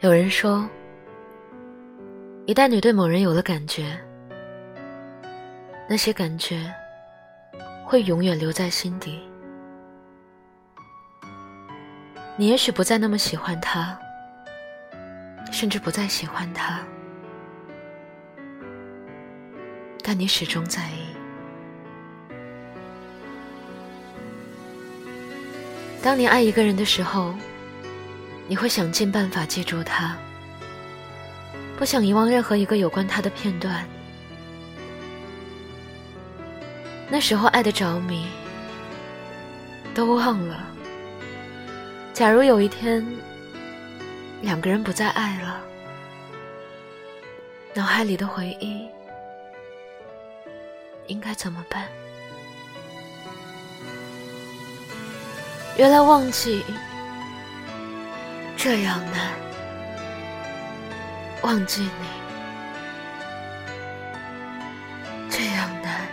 有人说，一旦你对某人有了感觉，那些感觉会永远留在心底。你也许不再那么喜欢他，甚至不再喜欢他，但你始终在意。当你爱一个人的时候，你会想尽办法记住他，不想遗忘任何一个有关他的片段。那时候爱的着迷，都忘了。假如有一天，两个人不再爱了，脑海里的回忆应该怎么办？原来忘记这样难，忘记你这样难。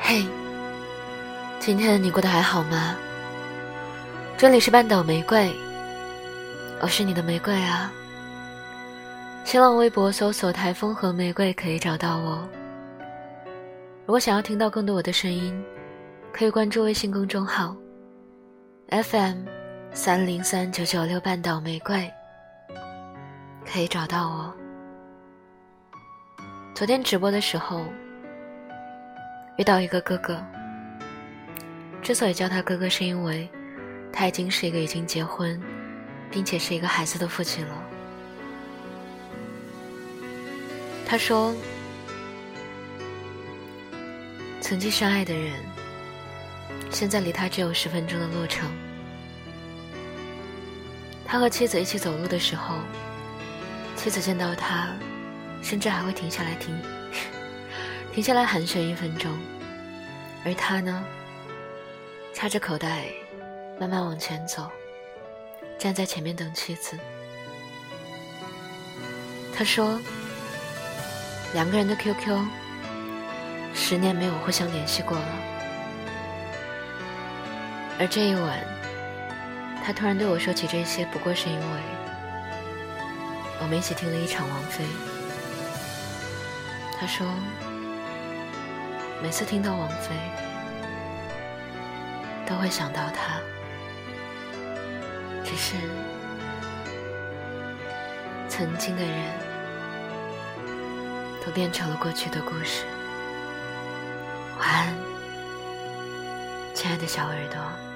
嘿，今天你过得还好吗？这里是半岛玫瑰，我是你的玫瑰啊。新浪微博搜索“台风和玫瑰”可以找到我。如果想要听到更多我的声音，可以关注微信公众号 FM 三零三九九六半岛玫瑰，可以找到我。昨天直播的时候。遇到一个哥哥，之所以叫他哥哥，是因为他已经是一个已经结婚，并且是一个孩子的父亲了。他说，曾经深爱的人，现在离他只有十分钟的路程。他和妻子一起走路的时候，妻子见到他，甚至还会停下来听。停下来寒暄一分钟，而他呢，插着口袋，慢慢往前走，站在前面等妻子。他说，两个人的 QQ 十年没有互相联系过了，而这一晚，他突然对我说起这些，不过是因为我们一起听了一场王菲。他说。每次听到王菲，都会想到她。只是曾经的人，都变成了过去的故事。晚安，亲爱的小耳朵。